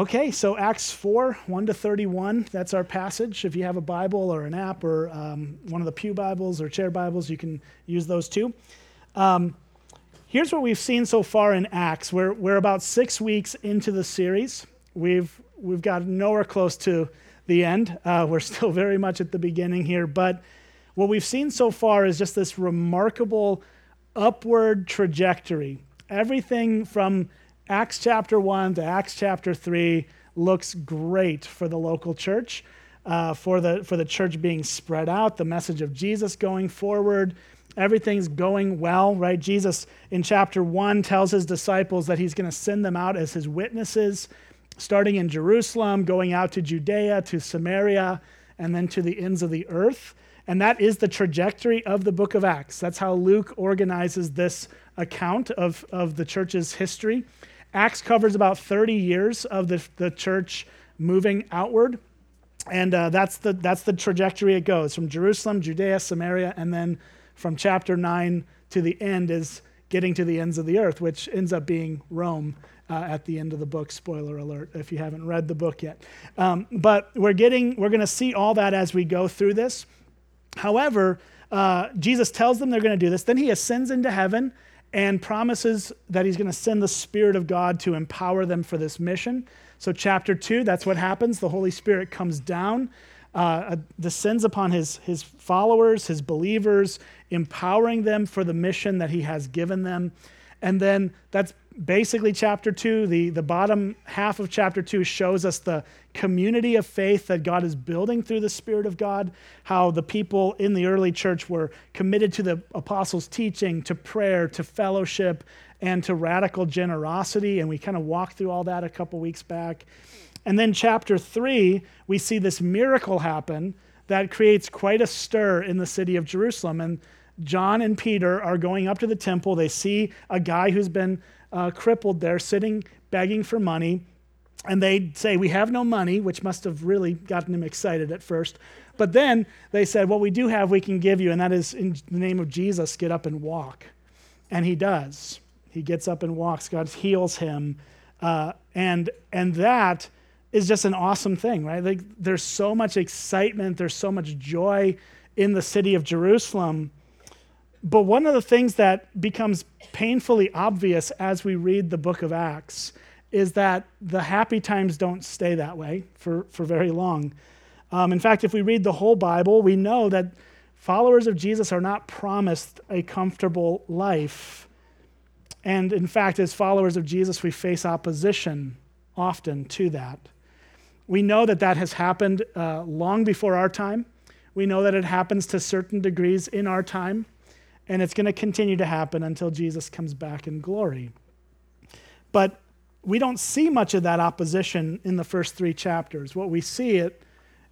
Okay, so Acts 4, 1 to 31, that's our passage. If you have a Bible or an app or um, one of the Pew Bibles or Chair Bibles, you can use those too. Um, here's what we've seen so far in Acts. We're, we're about six weeks into the series. We've, we've got nowhere close to the end. Uh, we're still very much at the beginning here, but what we've seen so far is just this remarkable upward trajectory. Everything from Acts chapter 1 to Acts chapter 3 looks great for the local church, uh, for, the, for the church being spread out, the message of Jesus going forward. Everything's going well, right? Jesus in chapter 1 tells his disciples that he's going to send them out as his witnesses, starting in Jerusalem, going out to Judea, to Samaria, and then to the ends of the earth. And that is the trajectory of the book of Acts. That's how Luke organizes this account of, of the church's history. Acts covers about 30 years of the, the church moving outward. And uh, that's, the, that's the trajectory it goes from Jerusalem, Judea, Samaria, and then from chapter 9 to the end is getting to the ends of the earth, which ends up being Rome uh, at the end of the book. Spoiler alert if you haven't read the book yet. Um, but we're getting, we're going to see all that as we go through this. However, uh, Jesus tells them they're going to do this. Then he ascends into heaven and promises that he's going to send the Spirit of God to empower them for this mission. So, chapter two, that's what happens. The Holy Spirit comes down, uh, descends upon his, his followers, his believers, empowering them for the mission that he has given them. And then that's basically chapter two. The, the bottom half of chapter two shows us the community of faith that God is building through the Spirit of God, how the people in the early church were committed to the apostles' teaching, to prayer, to fellowship, and to radical generosity. And we kind of walked through all that a couple weeks back. And then chapter three, we see this miracle happen that creates quite a stir in the city of Jerusalem. And John and Peter are going up to the temple. They see a guy who's been uh, crippled there, sitting, begging for money. And they'd say, We have no money, which must have really gotten him excited at first. But then they said, What we do have, we can give you, and that is in the name of Jesus, get up and walk. And he does. He gets up and walks. God heals him. Uh, and, and that is just an awesome thing, right? Like, there's so much excitement, there's so much joy in the city of Jerusalem but one of the things that becomes painfully obvious as we read the book of Acts is that the happy times don't stay that way for, for very long. Um, in fact, if we read the whole Bible, we know that followers of Jesus are not promised a comfortable life. And in fact, as followers of Jesus, we face opposition often to that. We know that that has happened uh, long before our time. We know that it happens to certain degrees in our time and it's going to continue to happen until Jesus comes back in glory. But we don't see much of that opposition in the first three chapters. What we see it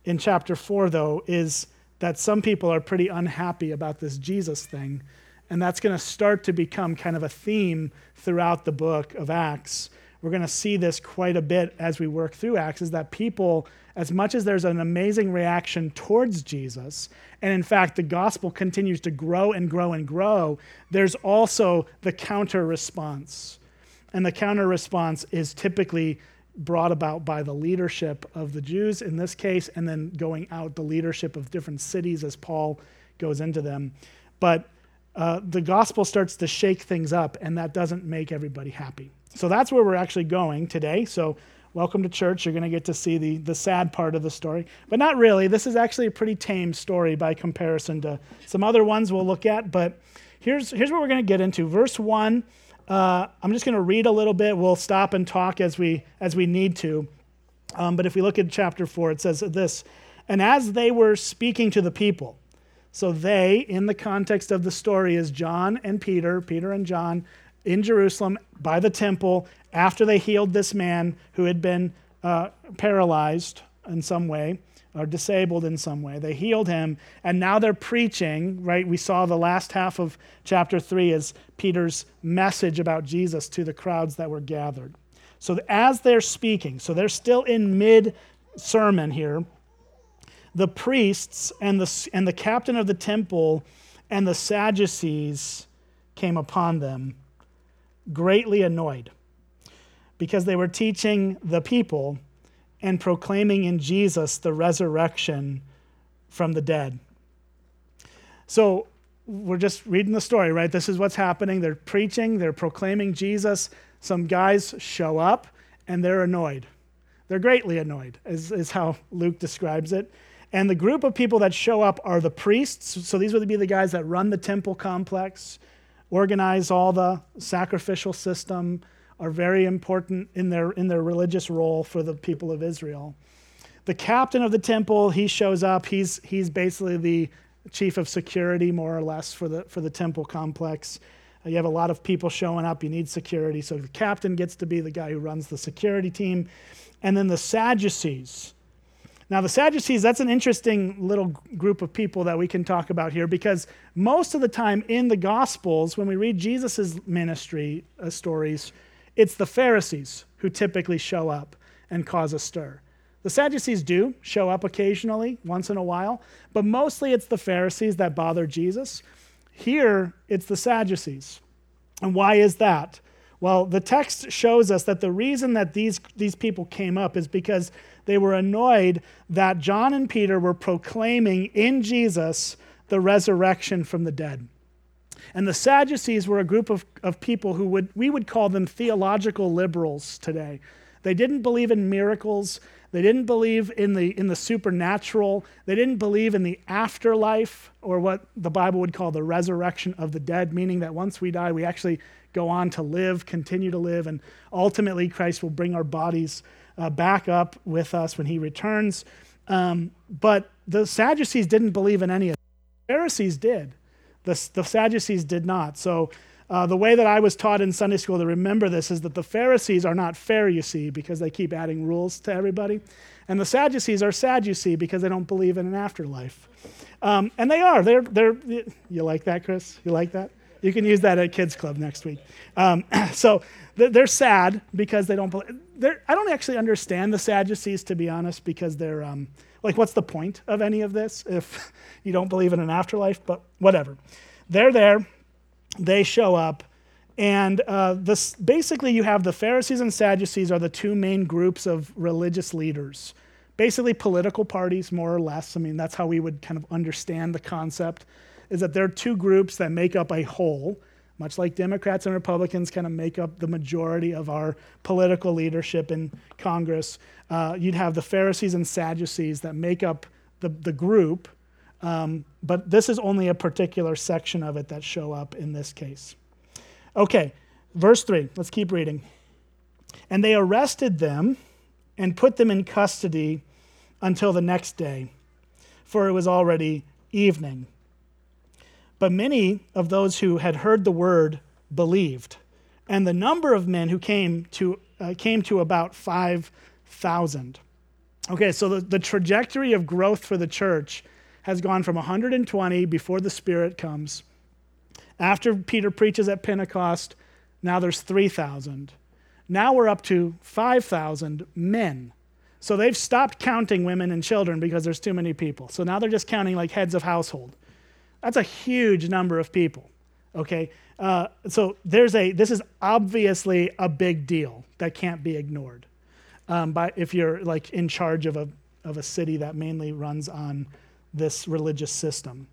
in chapter four, though, is that some people are pretty unhappy about this Jesus thing. And that's going to start to become kind of a theme throughout the book of Acts. We're going to see this quite a bit as we work through Acts, is that people as much as there's an amazing reaction towards Jesus, and in fact, the gospel continues to grow and grow and grow, there's also the counter response. And the counter response is typically brought about by the leadership of the Jews in this case, and then going out the leadership of different cities as Paul goes into them. But uh, the gospel starts to shake things up, and that doesn't make everybody happy. So that's where we're actually going today. So welcome to church. You're going to get to see the, the sad part of the story. But not really. This is actually a pretty tame story by comparison to some other ones we'll look at. But here's, here's what we're going to get into. Verse 1, uh, I'm just going to read a little bit. We'll stop and talk as we, as we need to. Um, but if we look at chapter 4, it says this And as they were speaking to the people, so they, in the context of the story, is John and Peter, Peter and John, in Jerusalem by the temple after they healed this man who had been uh, paralyzed in some way or disabled in some way. They healed him, and now they're preaching, right? We saw the last half of chapter 3 is Peter's message about Jesus to the crowds that were gathered. So as they're speaking, so they're still in mid sermon here, the priests and the, and the captain of the temple and the Sadducees came upon them greatly annoyed. because they were teaching the people and proclaiming in Jesus the resurrection from the dead. So we're just reading the story, right? This is what's happening. They're preaching, they're proclaiming Jesus. Some guys show up and they're annoyed. They're greatly annoyed, is, is how Luke describes it. And the group of people that show up are the priests. So these would be the guys that run the temple complex, organize all the sacrificial system, are very important in their, in their religious role for the people of Israel. The captain of the temple, he shows up. He's, he's basically the chief of security, more or less, for the, for the temple complex. You have a lot of people showing up. You need security. So the captain gets to be the guy who runs the security team. And then the Sadducees. Now, the Sadducees, that's an interesting little group of people that we can talk about here because most of the time in the Gospels, when we read Jesus' ministry uh, stories, it's the Pharisees who typically show up and cause a stir. The Sadducees do show up occasionally, once in a while, but mostly it's the Pharisees that bother Jesus. Here, it's the Sadducees. And why is that? Well, the text shows us that the reason that these, these people came up is because they were annoyed that John and Peter were proclaiming in Jesus the resurrection from the dead. And the Sadducees were a group of, of people who would, we would call them theological liberals today. They didn't believe in miracles. They didn't believe in the, in the supernatural. They didn't believe in the afterlife, or what the Bible would call the resurrection of the dead, meaning that once we die, we actually go on to live, continue to live, and ultimately Christ will bring our bodies uh, back up with us when he returns. Um, but the Sadducees didn't believe in any of it. The Pharisees did. The, the Sadducees did not. So, uh, the way that I was taught in Sunday school to remember this is that the Pharisees are not fair, you see, because they keep adding rules to everybody. And the Sadducees are sad, you see, because they don't believe in an afterlife. Um, and they are. They're, they're, you like that, Chris? You like that? You can use that at Kids Club next week. Um, so they're sad because they don't believe. I don't actually understand the Sadducees, to be honest, because they're um, like, what's the point of any of this if you don't believe in an afterlife? But whatever. They're there, they show up, and uh, this, basically you have the Pharisees and Sadducees are the two main groups of religious leaders. Basically, political parties, more or less. I mean, that's how we would kind of understand the concept, is that there are two groups that make up a whole much like Democrats and Republicans kind of make up the majority of our political leadership in Congress, uh, you'd have the Pharisees and Sadducees that make up the, the group, um, but this is only a particular section of it that show up in this case. Okay, verse 3, let's keep reading. And they arrested them and put them in custody until the next day, for it was already evening. But many of those who had heard the word believed, and the number of men who came to, uh, came to about 5,000. Okay, so the, the trajectory of growth for the church has gone from 120 before the Spirit comes. After Peter preaches at Pentecost, now there's 3,000. Now we're up to 5,000 men. So they've stopped counting women and children because there's too many people. So now they're just counting like heads of household. That's a huge number of people. Okay, uh, so there's a this is obviously a big deal that can't be ignored. Um, by if you're like in charge of a of a city that mainly runs on this religious system.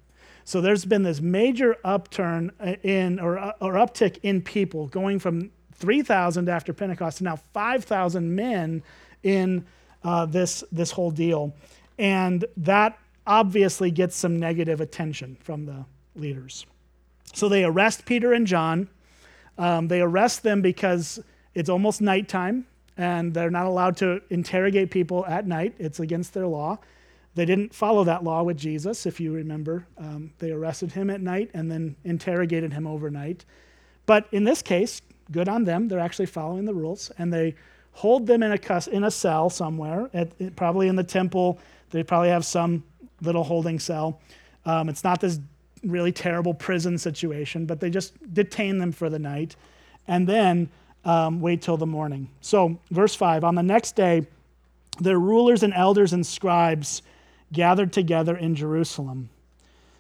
So there's been this major upturn in or, or uptick in people going from 3,000 after Pentecost to now 5,000 men in uh, this this whole deal, and that obviously gets some negative attention from the leaders. So they arrest Peter and John. Um, they arrest them because it's almost nighttime and they're not allowed to interrogate people at night. It's against their law. They didn't follow that law with Jesus, if you remember. Um, they arrested him at night and then interrogated him overnight. But in this case, good on them. They're actually following the rules and they hold them in a, in a cell somewhere, at, probably in the temple. They probably have some little holding cell. Um, it's not this really terrible prison situation, but they just detain them for the night and then um, wait till the morning. So, verse 5 On the next day, their rulers and elders and scribes gathered together in Jerusalem.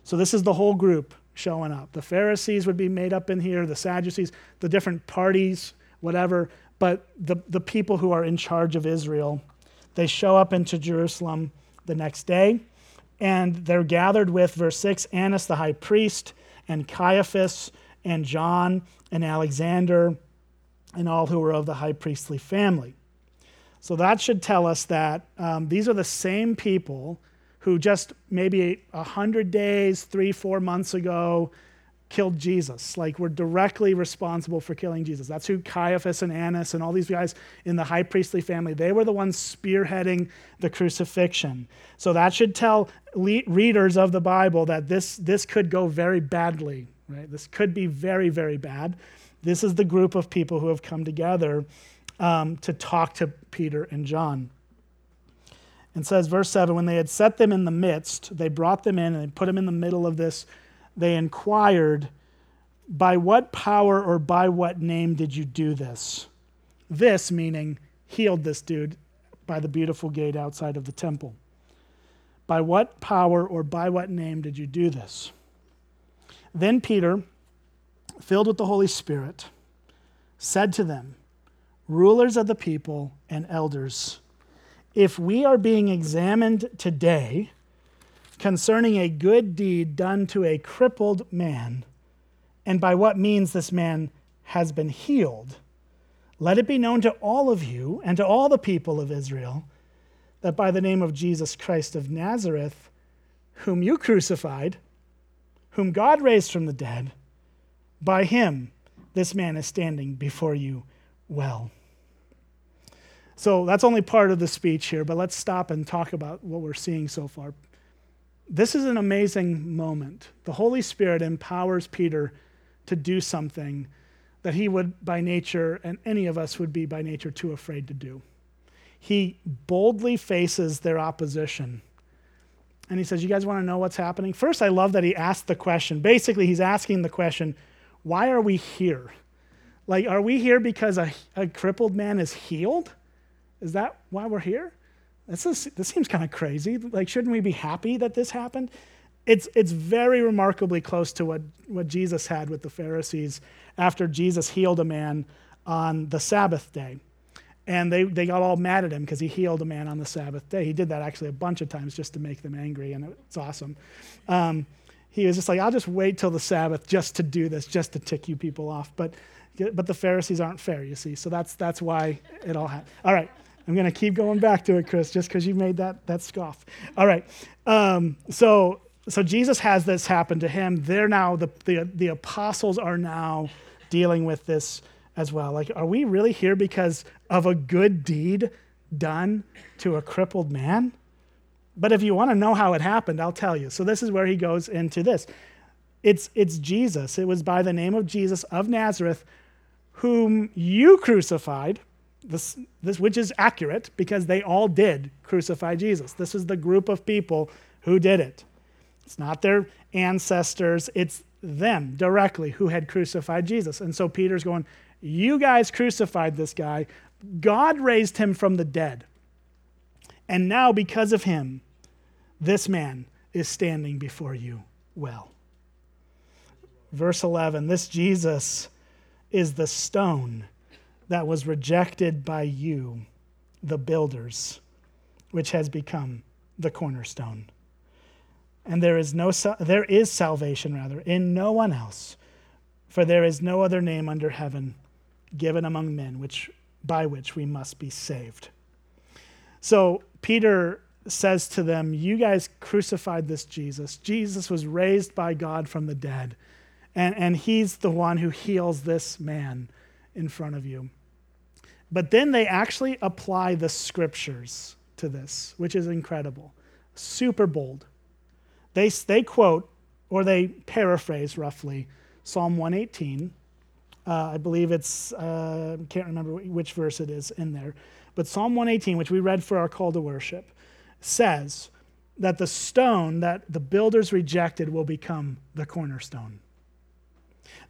So, this is the whole group showing up. The Pharisees would be made up in here, the Sadducees, the different parties, whatever. but the, the people who are in charge of Israel, they show up into Jerusalem the next day, and they're gathered with, verse 6, Annas the high priest, and Caiaphas, and John, and Alexander, and all who were of the high priestly family. So that should tell us that um, these are the same people who just maybe a hundred days, three, four months ago, killed Jesus. Like we're directly responsible for killing Jesus. That's who Caiaphas and Annas and all these guys in the high priestly family, they were the ones spearheading the crucifixion. So that should tell le- readers of the Bible that this, this could go very badly, right? This could be very, very bad. This is the group of people who have come together um, to talk to Peter and John. And says, verse 7 when they had set them in the midst, they brought them in and they put them in the middle of this they inquired, By what power or by what name did you do this? This meaning healed this dude by the beautiful gate outside of the temple. By what power or by what name did you do this? Then Peter, filled with the Holy Spirit, said to them, Rulers of the people and elders, if we are being examined today, concerning a good deed done to a crippled man, and by what means this man has been healed. Let it be known to all of you and to all the people of Israel that by the name of Jesus Christ of Nazareth, whom you crucified, whom God raised from the dead, by him this man is standing before you well. So that's only part of the speech here, but let's stop and talk about what we're seeing so far this is an amazing moment. The Holy Spirit empowers Peter to do something that he would, by nature, and any of us would be by nature too afraid to do. He boldly faces their opposition. And he says, You guys want to know what's happening? First, I love that he asked the question. Basically, he's asking the question, Why are we here? Like, are we here because a, a crippled man is healed? Is that why we're here? This, is, this seems kind of crazy. Like, shouldn't we be happy that this happened? It's, it's very remarkably close to what, what Jesus had with the Pharisees after Jesus healed a man on the Sabbath day. And they, they got all mad at him because he healed a man on the Sabbath day. He did that actually a bunch of times just to make them angry, and it's awesome. Um, he was just like, I'll just wait till the Sabbath just to do this, just to tick you people off. But, but the Pharisees aren't fair, you see. So that's, that's why it all happened. All right. I'm going to keep going back to it, Chris, just because you made that, that scoff. All right. Um, so, so Jesus has this happen to him. They're now, the, the, the apostles are now dealing with this as well. Like, are we really here because of a good deed done to a crippled man? But if you want to know how it happened, I'll tell you. So this is where he goes into this. It's, it's Jesus. It was by the name of Jesus of Nazareth, whom you crucified this, this, which is accurate because they all did crucify Jesus. This is the group of people who did it. It's not their ancestors, it's them directly who had crucified Jesus. And so Peter's going, You guys crucified this guy. God raised him from the dead. And now, because of him, this man is standing before you well. Verse 11 This Jesus is the stone that was rejected by you, the builders, which has become the cornerstone. And there is no there is salvation rather in no one else, for there is no other name under heaven given among men which by which we must be saved. So Peter says to them, You guys crucified this Jesus. Jesus was raised by God from the dead, and, and he's the one who heals this man in front of you. But then they actually apply the scriptures to this, which is incredible. Super bold. They, they quote, or they paraphrase roughly, Psalm 118. Uh, I believe it's, uh, can't remember which verse it is in there. But Psalm 118, which we read for our call to worship, says that the stone that the builders rejected will become the cornerstone.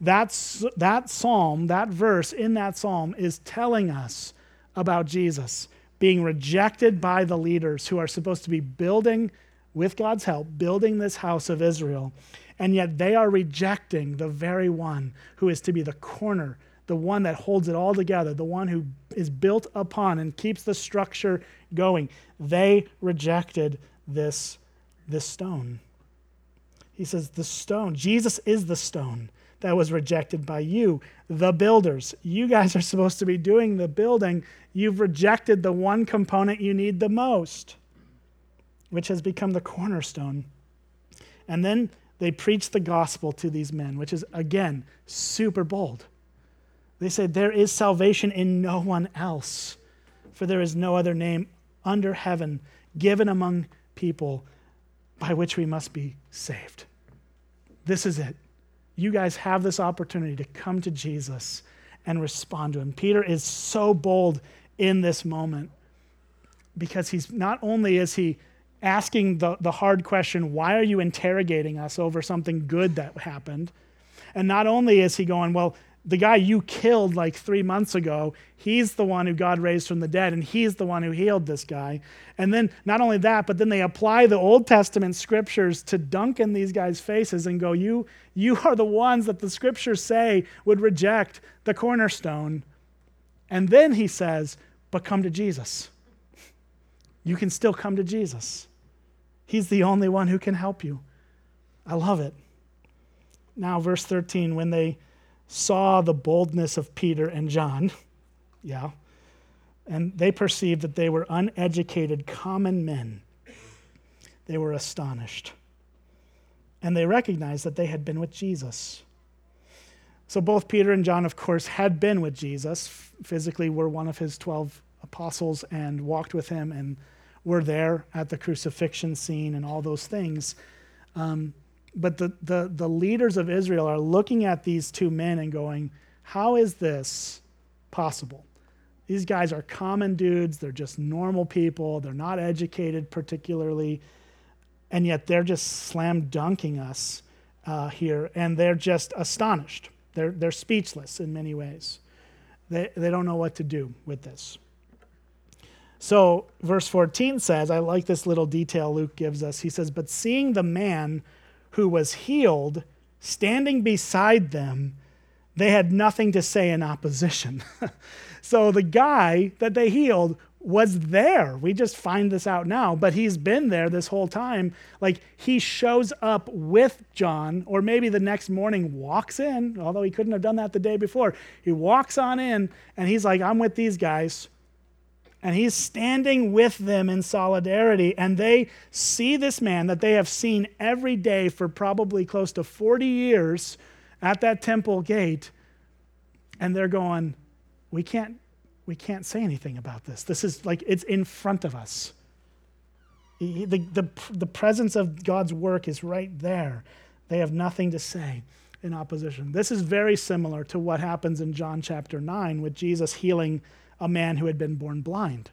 That's, that psalm, that verse in that psalm is telling us about Jesus being rejected by the leaders who are supposed to be building, with God's help, building this house of Israel. And yet they are rejecting the very one who is to be the corner, the one that holds it all together, the one who is built upon and keeps the structure going. They rejected this, this stone. He says, The stone, Jesus is the stone that was rejected by you, the builders. You guys are supposed to be doing the building. You've rejected the one component you need the most, which has become the cornerstone. And then they preach the gospel to these men, which is, again, super bold. They say, There is salvation in no one else, for there is no other name under heaven given among people by which we must be saved. This is it. You guys have this opportunity to come to Jesus and respond to him. Peter is so bold in this moment because he's not only is he asking the, the hard question, why are you interrogating us over something good that happened? And not only is he going, well, the guy you killed like three months ago, he's the one who God raised from the dead, and he's the one who healed this guy. And then not only that, but then they apply the Old Testament scriptures to dunk in these guys' faces and go, You, you are the ones that the scriptures say would reject the cornerstone. And then he says, But come to Jesus. You can still come to Jesus. He's the only one who can help you. I love it. Now, verse 13, when they saw the boldness of Peter and John. Yeah. And they perceived that they were uneducated common men. They were astonished. And they recognized that they had been with Jesus. So both Peter and John, of course, had been with Jesus. Physically, were one of his 12 apostles and walked with him and were there at the crucifixion scene and all those things. Um, but the, the, the leaders of Israel are looking at these two men and going, How is this possible? These guys are common dudes. They're just normal people. They're not educated particularly. And yet they're just slam dunking us uh, here. And they're just astonished. They're, they're speechless in many ways. They, they don't know what to do with this. So, verse 14 says, I like this little detail Luke gives us. He says, But seeing the man who was healed standing beside them, they had nothing to say in opposition. so the guy that they healed was there. We just find this out now, but he's been there this whole time. Like he shows up with John, or maybe the next morning walks in, although he couldn't have done that the day before. He walks on in and he's like, I'm with these guys and he's standing with them in solidarity. And they see this man that they have seen every day for probably close to 40 years at that temple gate. And they're going, We can't, we can't say anything about this. This is like it's in front of us. The, the, the presence of God's work is right there. They have nothing to say in opposition. This is very similar to what happens in John chapter 9 with Jesus healing a man who had been born blind.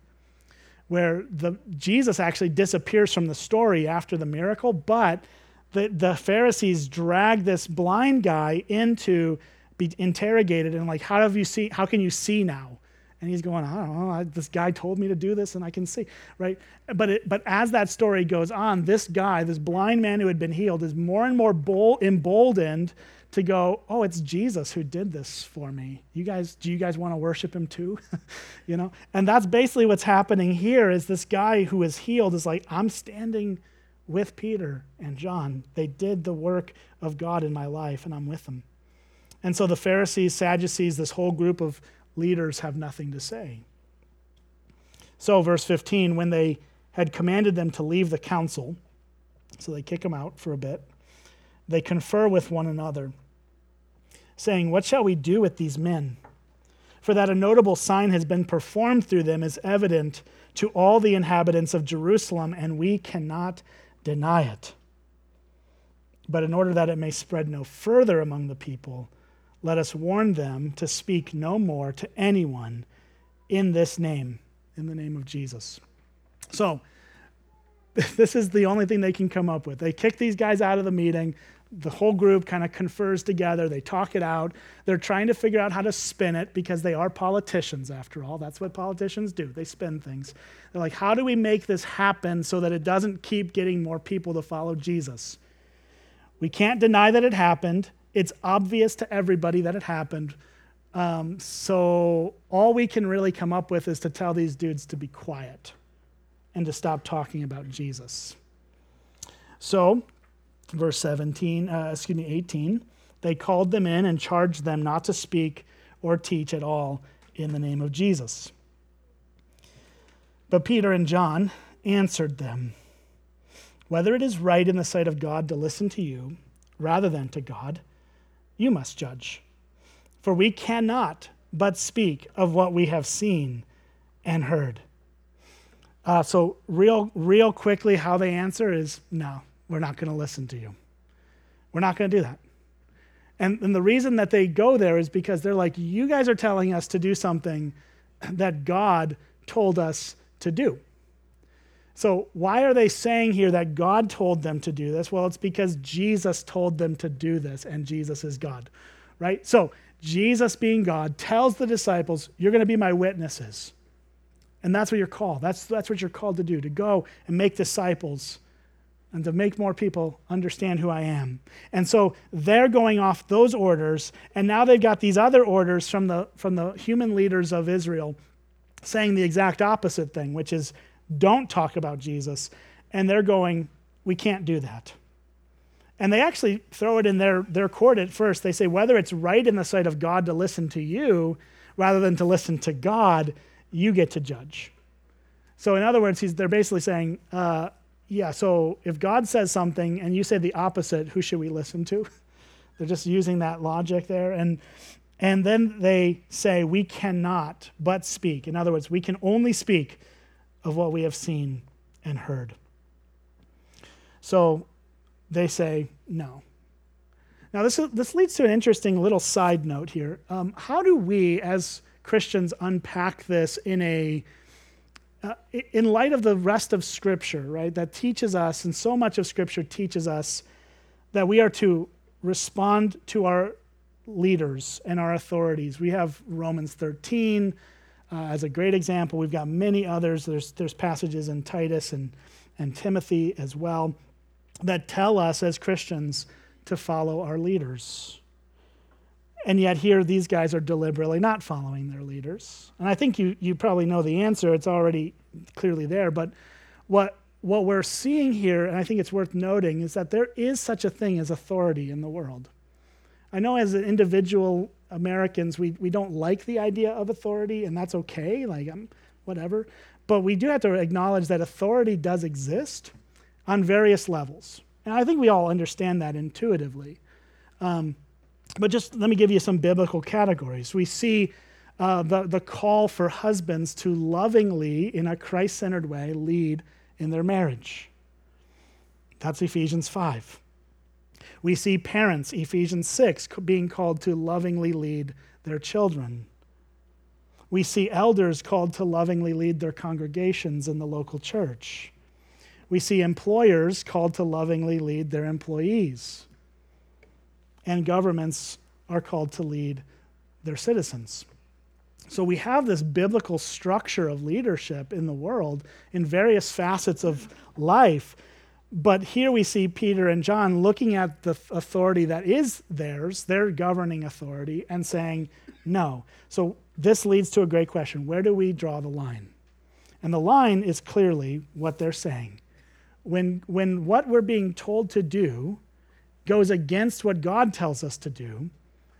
Where the, Jesus actually disappears from the story after the miracle, but the, the Pharisees drag this blind guy into be interrogated and like, how have you see? How can you see now? And he's going, I don't know. I, this guy told me to do this, and I can see, right? But it, but as that story goes on, this guy, this blind man who had been healed, is more and more bold, emboldened to go, oh, it's Jesus who did this for me. You guys, do you guys want to worship him too? you know? And that's basically what's happening here is this guy who is healed is like, I'm standing with Peter and John. They did the work of God in my life, and I'm with them. And so the Pharisees, Sadducees, this whole group of leaders have nothing to say. So, verse 15, when they had commanded them to leave the council, so they kick them out for a bit, they confer with one another saying, What shall we do with these men? For that a notable sign has been performed through them is evident to all the inhabitants of Jerusalem, and we cannot deny it. But in order that it may spread no further among the people, let us warn them to speak no more to anyone in this name, in the name of Jesus. So, this is the only thing they can come up with. They kick these guys out of the meeting the whole group kind of confers together. They talk it out. They're trying to figure out how to spin it because they are politicians, after all. That's what politicians do, they spin things. They're like, how do we make this happen so that it doesn't keep getting more people to follow Jesus? We can't deny that it happened. It's obvious to everybody that it happened. Um, so all we can really come up with is to tell these dudes to be quiet and to stop talking about Jesus. So, verse 17, uh, excuse me, 18, they called them in and charged them not to speak or teach at all in the name of Jesus. But Peter and John answered them Whether it is right in the sight of God to listen to you rather than to God, you must judge. For we cannot but speak of what we have seen and heard. Uh, so, real, real quickly, how they answer is no, we're not going to listen to you. We're not going to do that. And, and the reason that they go there is because they're like, you guys are telling us to do something that God told us to do. So, why are they saying here that God told them to do this? Well, it's because Jesus told them to do this, and Jesus is God, right? So, Jesus being God tells the disciples, You're going to be my witnesses. And that's what you're called. That's, that's what you're called to do, to go and make disciples and to make more people understand who I am. And so they're going off those orders, and now they've got these other orders from the, from the human leaders of Israel saying the exact opposite thing, which is don't talk about Jesus. And they're going, we can't do that. And they actually throw it in their, their court at first. They say, whether it's right in the sight of God to listen to you rather than to listen to God, you get to judge. So, in other words, he's, they're basically saying, uh, yeah, so if God says something and you say the opposite, who should we listen to? They're just using that logic there. And, and then they say, we cannot but speak. In other words, we can only speak of what we have seen and heard. So they say, no. Now, this, this leads to an interesting little side note here. Um, how do we, as Christians unpack this in a uh, in light of the rest of Scripture, right? That teaches us, and so much of Scripture teaches us that we are to respond to our leaders and our authorities. We have Romans 13 uh, as a great example. We've got many others. There's, there's passages in Titus and, and Timothy as well that tell us as Christians to follow our leaders. And yet, here, these guys are deliberately not following their leaders. And I think you, you probably know the answer. It's already clearly there. But what, what we're seeing here, and I think it's worth noting, is that there is such a thing as authority in the world. I know as an individual Americans, we, we don't like the idea of authority, and that's okay, like, um, whatever. But we do have to acknowledge that authority does exist on various levels. And I think we all understand that intuitively. Um, but just let me give you some biblical categories. We see uh, the, the call for husbands to lovingly, in a Christ centered way, lead in their marriage. That's Ephesians 5. We see parents, Ephesians 6, being called to lovingly lead their children. We see elders called to lovingly lead their congregations in the local church. We see employers called to lovingly lead their employees and governments are called to lead their citizens. So we have this biblical structure of leadership in the world in various facets of life. But here we see Peter and John looking at the authority that is theirs, their governing authority, and saying, no. So this leads to a great question where do we draw the line? And the line is clearly what they're saying. When, when what we're being told to do goes against what God tells us to do,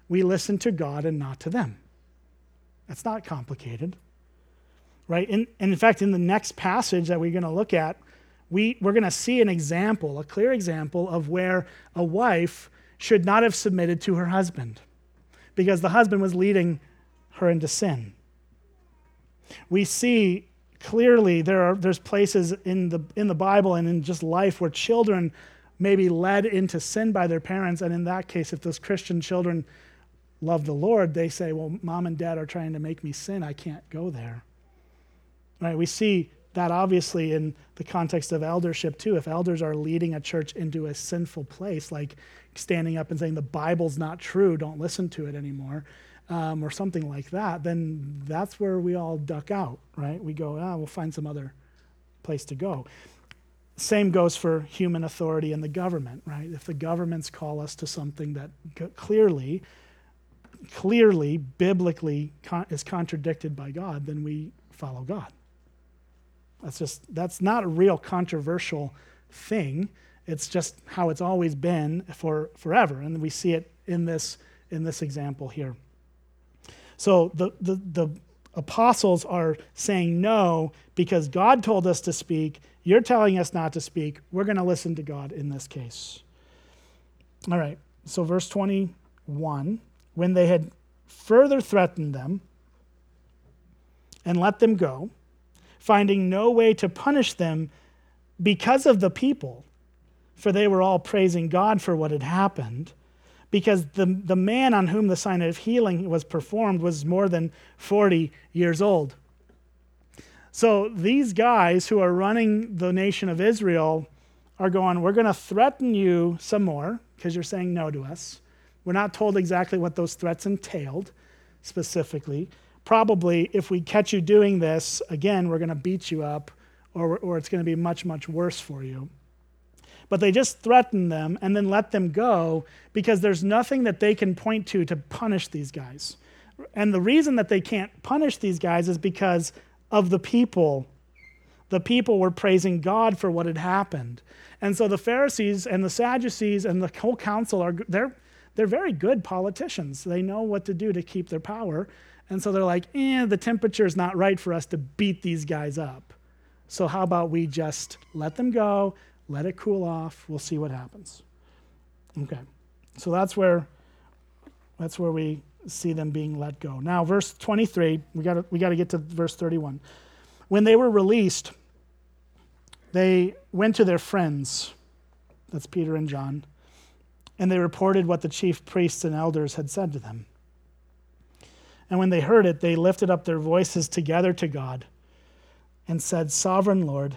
we listen to God and not to them. That's not complicated. Right? And, and in fact, in the next passage that we're going to look at, we, we're going to see an example, a clear example of where a wife should not have submitted to her husband because the husband was leading her into sin. We see clearly there are there's places in the in the Bible and in just life where children maybe led into sin by their parents. And in that case, if those Christian children love the Lord, they say, Well, mom and dad are trying to make me sin. I can't go there. Right? We see that obviously in the context of eldership too. If elders are leading a church into a sinful place, like standing up and saying the Bible's not true, don't listen to it anymore, um, or something like that, then that's where we all duck out, right? We go, ah, we'll find some other place to go. Same goes for human authority and the government, right? If the governments call us to something that clearly clearly, biblically, con- is contradicted by God, then we follow God. That's just, that's not a real controversial thing. It's just how it's always been for forever. And we see it in this, in this example here. So the, the, the apostles are saying no because God told us to speak. You're telling us not to speak. We're going to listen to God in this case. All right. So, verse 21 when they had further threatened them and let them go, finding no way to punish them because of the people, for they were all praising God for what had happened because the, the man on whom the sign of healing was performed was more than 40 years old. So these guys who are running the nation of Israel are going, We're going to threaten you some more because you're saying no to us. We're not told exactly what those threats entailed specifically. Probably, if we catch you doing this, again, we're going to beat you up or, or it's going to be much, much worse for you but they just threaten them and then let them go because there's nothing that they can point to to punish these guys. And the reason that they can't punish these guys is because of the people. The people were praising God for what had happened. And so the Pharisees and the Sadducees and the whole council are they're they're very good politicians. They know what to do to keep their power. And so they're like, eh, the temperature is not right for us to beat these guys up. So how about we just let them go, let it cool off. We'll see what happens. Okay. So that's where that's where we see them being let go. Now, verse 23, we got we got to get to verse 31. When they were released, they went to their friends. That's Peter and John. And they reported what the chief priests and elders had said to them. And when they heard it, they lifted up their voices together to God and said, Sovereign Lord,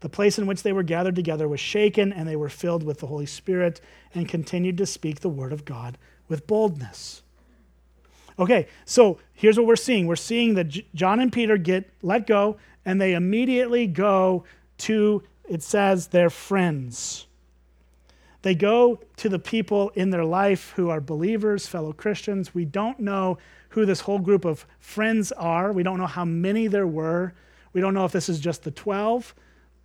the place in which they were gathered together was shaken, and they were filled with the Holy Spirit and continued to speak the word of God with boldness. Okay, so here's what we're seeing we're seeing that John and Peter get let go, and they immediately go to, it says, their friends. They go to the people in their life who are believers, fellow Christians. We don't know who this whole group of friends are. We don't know how many there were. We don't know if this is just the 12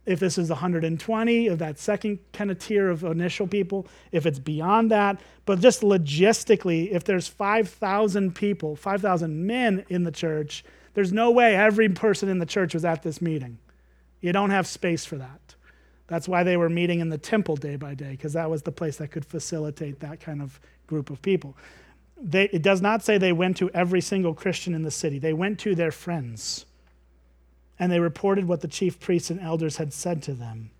if this is 120 of that second kind of tier of initial people, if it's beyond that. But just logistically, if there's 5,000 people, 5,000 men in the church, there's no way every person in the church was at this meeting. You don't have space for that. That's why they were meeting in the temple day by day, because that was the place that could facilitate that kind of group of people. They, it does not say they went to every single Christian in the city, they went to their friends and they reported what the chief priests and elders had said to them.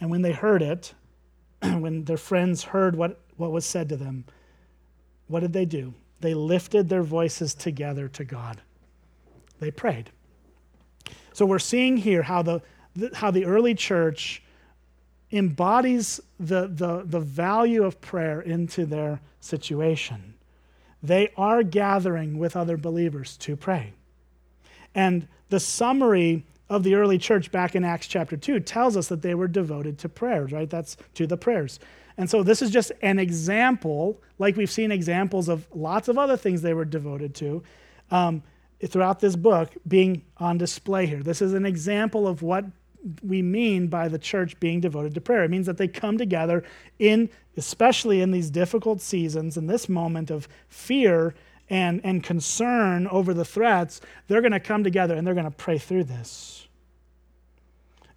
And when they heard it, when their friends heard what, what was said to them, what did they do? They lifted their voices together to God. They prayed. So we're seeing here how the, the how the early church embodies the, the, the value of prayer into their situation. They are gathering with other believers to pray. And the summary of the early church back in Acts chapter 2 tells us that they were devoted to prayers, right? That's to the prayers. And so this is just an example, like we've seen examples of lots of other things they were devoted to um, throughout this book being on display here. This is an example of what we mean by the church being devoted to prayer. It means that they come together in, especially in these difficult seasons, in this moment of fear and, and concern over the threats, they're going to come together and they're going to pray through this.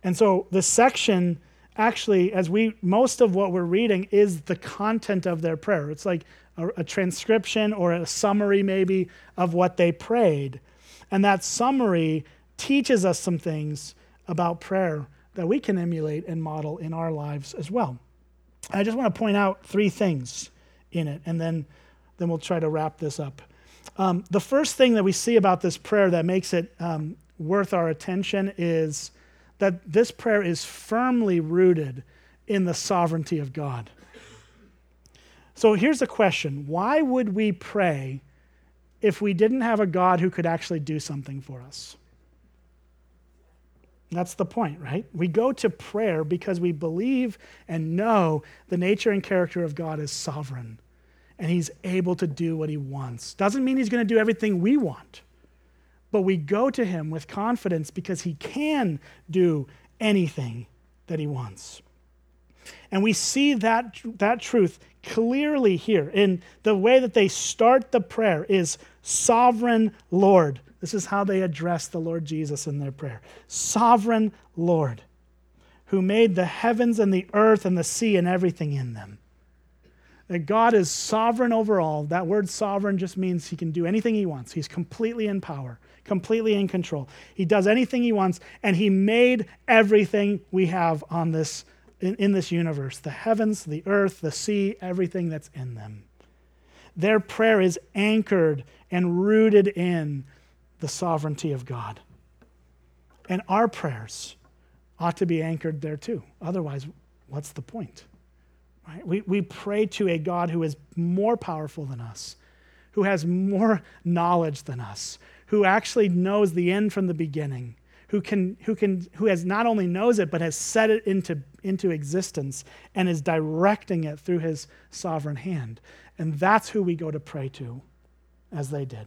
And so the section actually, as we most of what we're reading is the content of their prayer. It's like a, a transcription or a summary, maybe, of what they prayed. And that summary teaches us some things about prayer that we can emulate and model in our lives as well. I just want to point out three things in it, and then, then we'll try to wrap this up. Um, the first thing that we see about this prayer that makes it um, worth our attention is that this prayer is firmly rooted in the sovereignty of God. So here's the question Why would we pray if we didn't have a God who could actually do something for us? That's the point, right? We go to prayer because we believe and know the nature and character of God is sovereign and he's able to do what he wants. Doesn't mean he's going to do everything we want, but we go to him with confidence because he can do anything that he wants. And we see that, that truth clearly here in the way that they start the prayer is sovereign Lord. This is how they address the Lord Jesus in their prayer. Sovereign Lord, who made the heavens and the earth and the sea and everything in them. That God is sovereign over all. That word sovereign just means he can do anything he wants. He's completely in power, completely in control. He does anything he wants, and he made everything we have on this in, in this universe the heavens, the earth, the sea, everything that's in them. Their prayer is anchored and rooted in the sovereignty of God. And our prayers ought to be anchored there too. Otherwise, what's the point? Right? We, we pray to a God who is more powerful than us, who has more knowledge than us, who actually knows the end from the beginning, who, can, who, can, who has not only knows it, but has set it into, into existence and is directing it through his sovereign hand. And that's who we go to pray to, as they did.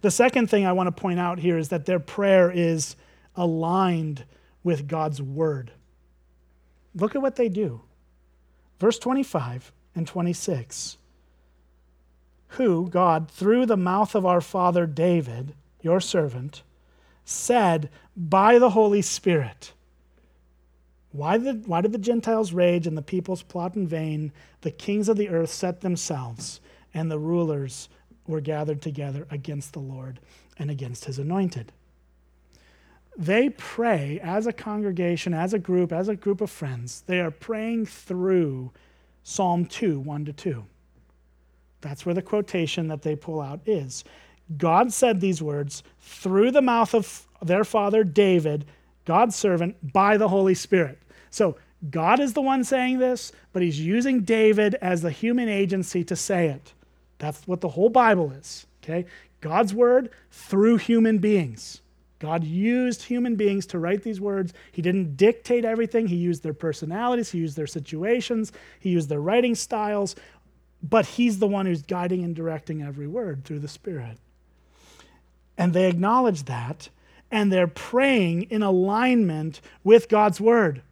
The second thing I want to point out here is that their prayer is aligned with God's word. Look at what they do. Verse 25 and 26. Who, God, through the mouth of our father David, your servant, said by the Holy Spirit, why did, why did the Gentiles rage and the peoples plot in vain? The kings of the earth set themselves, and the rulers were gathered together against the Lord and against his anointed. They pray as a congregation, as a group, as a group of friends. They are praying through Psalm 2, 1 to 2. That's where the quotation that they pull out is. God said these words through the mouth of their father David, God's servant, by the Holy Spirit. So God is the one saying this, but he's using David as the human agency to say it. That's what the whole Bible is, okay? God's word through human beings. God used human beings to write these words. He didn't dictate everything. He used their personalities, he used their situations, he used their writing styles, but he's the one who's guiding and directing every word through the Spirit. And they acknowledge that, and they're praying in alignment with God's word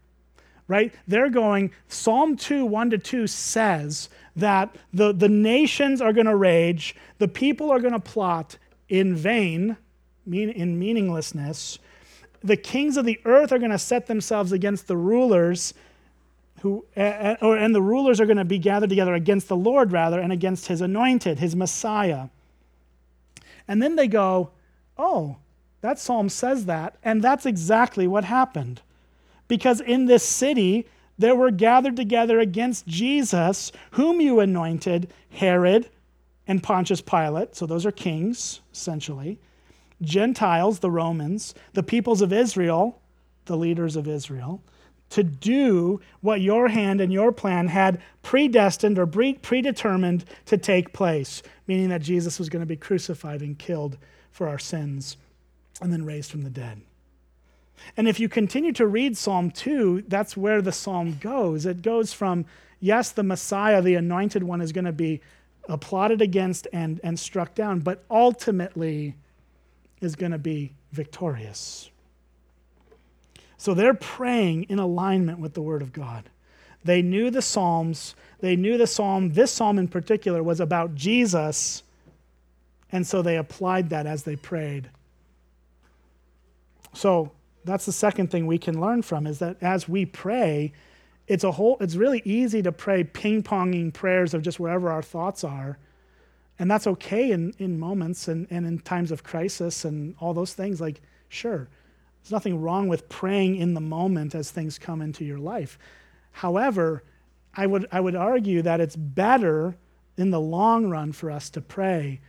right? They're going, Psalm 2, 1 to 2 says that the, the nations are going to rage, the people are going to plot in vain, mean, in meaninglessness. The kings of the earth are going to set themselves against the rulers. Who, uh, or, and the rulers are going to be gathered together against the Lord, rather, and against his anointed, his Messiah. And then they go, Oh, that psalm says that. And that's exactly what happened because in this city there were gathered together against Jesus, whom you anointed, Herod and Pontius Pilate. So those are kings, essentially. Gentiles, the Romans, the peoples of Israel, the leaders of Israel, to do what your hand and your plan had predestined or predetermined to take place, meaning that Jesus was going to be crucified and killed for our sins and then raised from the dead. And if you continue to read Psalm 2, that's where the psalm goes. It goes from, yes, the Messiah, the anointed one, is going to be applauded against and, and struck down, but ultimately is going to be victorious. So they're praying in alignment with the Word of God. They knew the Psalms. They knew the Psalm, this Psalm in particular, was about Jesus. And so they applied that as they prayed. So that's the second thing we can learn from is that as we pray, it's a whole it's really easy to pray ping-ponging prayers of just wherever our thoughts are. And that's okay in, in moments and, and in times of crisis and all those things. Like, sure, there's nothing wrong with praying in the moment as things come into your life. However, I would, I would argue that it's better in the long run for us to pray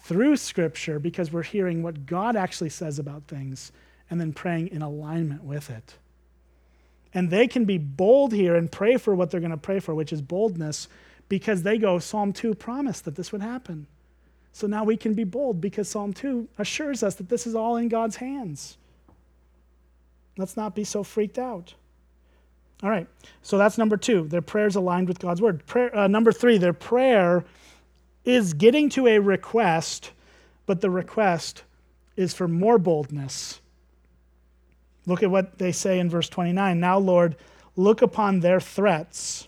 through Scripture because we're hearing what God actually says about things and then praying in alignment with it. And they can be bold here and pray for what they're going to pray for, which is boldness, because they go, Psalm 2 promised that this would happen. So now we can be bold because Psalm 2 assures us that this is all in God's hands. Let's not be so freaked out. All right, so that's number two. Their prayers aligned with God's word. Prayer, uh, number three, their prayer is getting to a request, but the request is for more boldness Look at what they say in verse 29. Now, Lord, look upon their threats,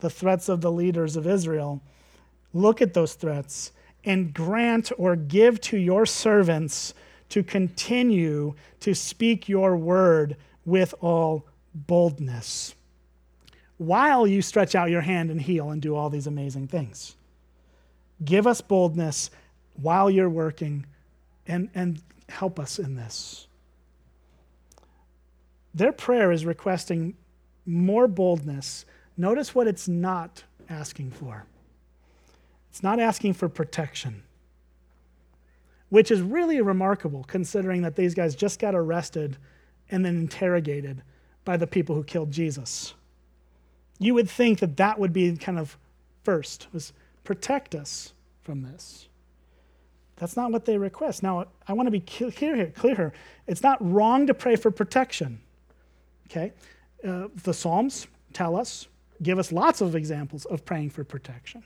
the threats of the leaders of Israel. Look at those threats and grant or give to your servants to continue to speak your word with all boldness while you stretch out your hand and heal and do all these amazing things. Give us boldness while you're working and, and help us in this. Their prayer is requesting more boldness. Notice what it's not asking for it's not asking for protection, which is really remarkable considering that these guys just got arrested and then interrogated by the people who killed Jesus. You would think that that would be kind of first was protect us from this. That's not what they request. Now, I want to be clear here. Clear here. It's not wrong to pray for protection. Okay? Uh, the Psalms tell us, give us lots of examples of praying for protection.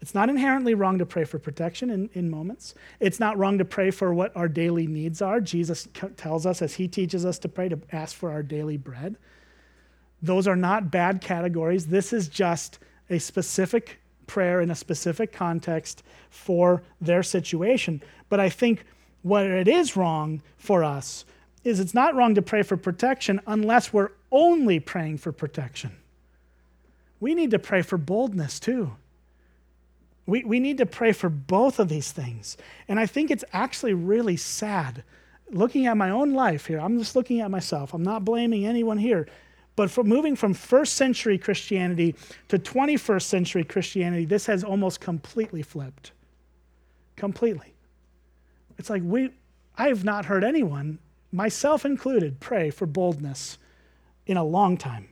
It's not inherently wrong to pray for protection in, in moments. It's not wrong to pray for what our daily needs are. Jesus tells us, as he teaches us to pray, to ask for our daily bread. Those are not bad categories. This is just a specific prayer in a specific context for their situation. But I think what it is wrong for us is it's not wrong to pray for protection unless we're only praying for protection. We need to pray for boldness too. We, we need to pray for both of these things. And I think it's actually really sad. Looking at my own life here, I'm just looking at myself. I'm not blaming anyone here. But for moving from first century Christianity to 21st century Christianity, this has almost completely flipped. Completely. It's like we, I have not heard anyone myself included, pray for boldness in a long time.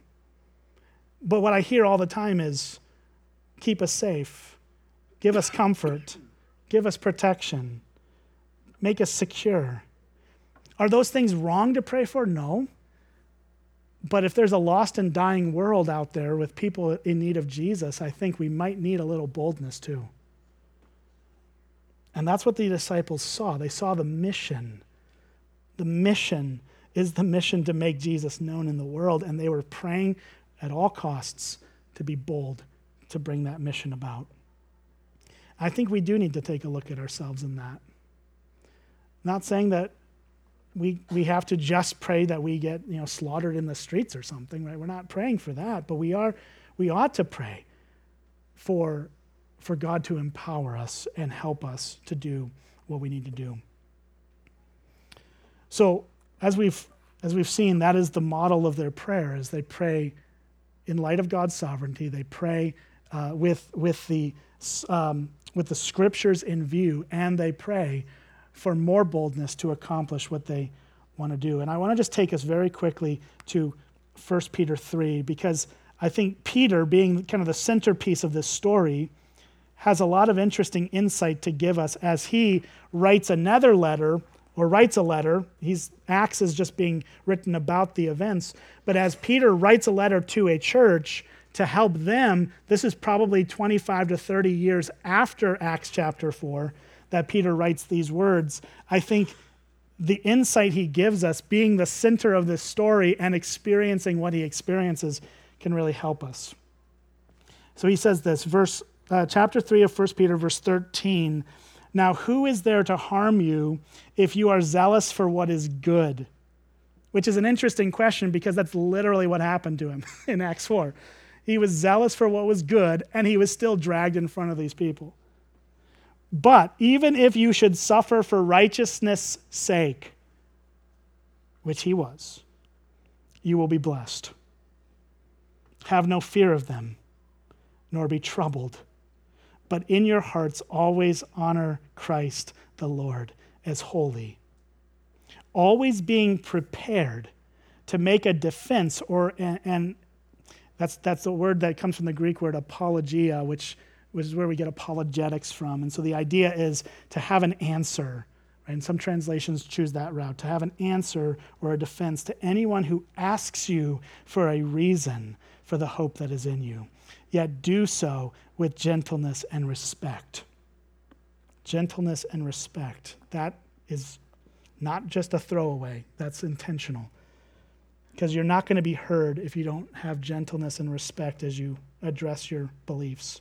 But what I hear all the time is keep us safe, give us comfort, give us protection, make us secure. Are those things wrong to pray for? No. But if there's a lost and dying world out there with people in need of Jesus, I think we might need a little boldness too. And that's what the disciples saw. They saw the mission the mission is the mission to make Jesus known in the world, and they were praying at all costs to be bold to bring that mission about. I think we do need to take a look at ourselves in that. Not saying that we, we have to just pray that we get you know, slaughtered in the streets or something, right? We're not praying for that, but we, are, we ought to pray for, for God to empower us and help us to do what we need to do. So as we've as we've seen, that is the model of their prayer. As they pray in light of God's sovereignty, they pray uh, with with the um, with the scriptures in view, and they pray for more boldness to accomplish what they want to do. And I want to just take us very quickly to 1 Peter 3 because I think Peter, being kind of the centerpiece of this story, has a lot of interesting insight to give us as he writes another letter or writes a letter. He's acts as just being written about the events. But as Peter writes a letter to a church to help them, this is probably 25 to 30 years after Acts chapter 4 that Peter writes these words. I think the insight he gives us, being the center of this story and experiencing what he experiences, can really help us. So he says this, verse uh, chapter 3 of 1 Peter, verse 13. Now, who is there to harm you if you are zealous for what is good? Which is an interesting question because that's literally what happened to him in Acts 4. He was zealous for what was good, and he was still dragged in front of these people. But even if you should suffer for righteousness' sake, which he was, you will be blessed. Have no fear of them, nor be troubled but in your hearts always honor Christ the Lord as holy. Always being prepared to make a defense or and, and that's that's the word that comes from the Greek word apologia, which, which is where we get apologetics from. And so the idea is to have an answer. And some translations choose that route to have an answer or a defense to anyone who asks you for a reason for the hope that is in you. Yet do so with gentleness and respect. Gentleness and respect. That is not just a throwaway, that's intentional. Because you're not going to be heard if you don't have gentleness and respect as you address your beliefs.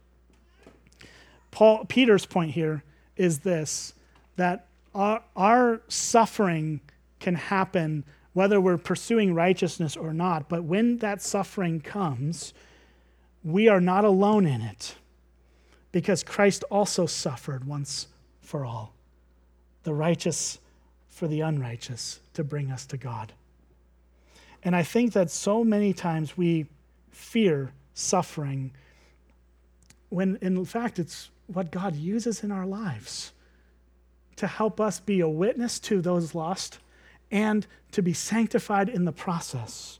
Paul, Peter's point here is this that our, our suffering can happen whether we're pursuing righteousness or not, but when that suffering comes, we are not alone in it because Christ also suffered once for all, the righteous for the unrighteous, to bring us to God. And I think that so many times we fear suffering when in fact it's what God uses in our lives to help us be a witness to those lost and to be sanctified in the process.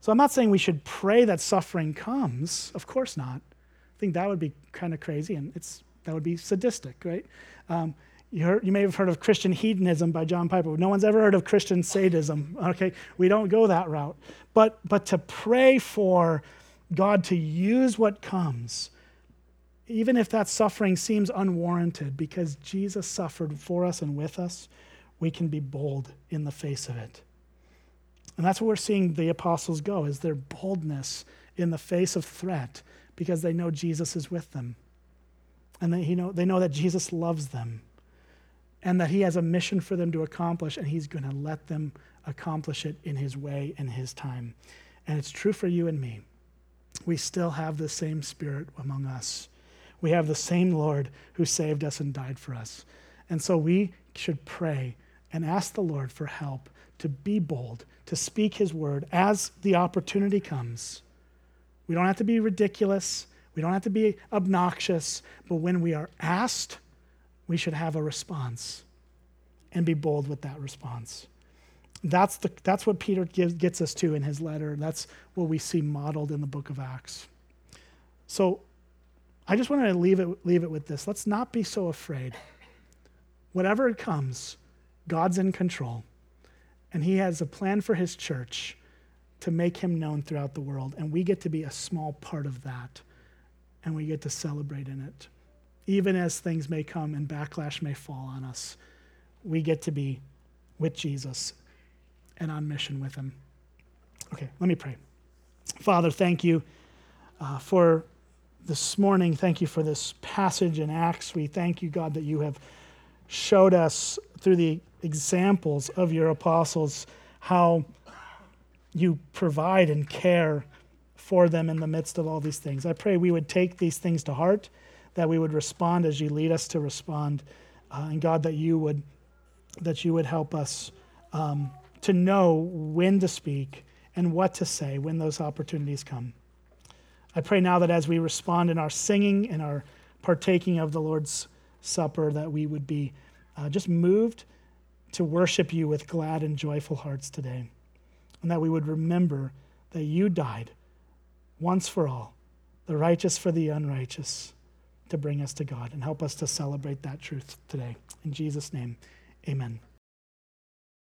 So I'm not saying we should pray that suffering comes, of course not. I think that would be kind of crazy, and it's that would be sadistic, right? Um, you, heard, you may have heard of Christian hedonism by John Piper. No one's ever heard of Christian sadism. Okay, we don't go that route. But but to pray for God to use what comes, even if that suffering seems unwarranted, because Jesus suffered for us and with us, we can be bold in the face of it. And that's what we're seeing the apostles go, is their boldness in the face of threat because they know Jesus is with them. And they know, they know that Jesus loves them and that he has a mission for them to accomplish, and he's going to let them accomplish it in his way and his time. And it's true for you and me. We still have the same spirit among us. We have the same Lord who saved us and died for us. And so we should pray and ask the Lord for help to be bold, to speak his word as the opportunity comes. We don't have to be ridiculous. We don't have to be obnoxious. But when we are asked, we should have a response and be bold with that response. That's, the, that's what Peter gives, gets us to in his letter. That's what we see modeled in the book of Acts. So I just wanted to leave it, leave it with this. Let's not be so afraid. Whatever it comes, God's in control, and he has a plan for his church to make him known throughout the world. And we get to be a small part of that. And we get to celebrate in it. Even as things may come and backlash may fall on us, we get to be with Jesus and on mission with him. Okay, let me pray. Father, thank you uh, for this morning. Thank you for this passage in Acts. We thank you, God, that you have showed us through the examples of your apostles how you provide and care for them in the midst of all these things. I pray we would take these things to heart, that we would respond as you lead us to respond, uh, and God, that you would that you would help us um, to know when to speak and what to say when those opportunities come. I pray now that as we respond in our singing and our partaking of the Lord's Supper, that we would be uh, just moved to worship you with glad and joyful hearts today and that we would remember that you died once for all the righteous for the unrighteous, to bring us to God. And help us to celebrate that truth today. In Jesus' name, amen.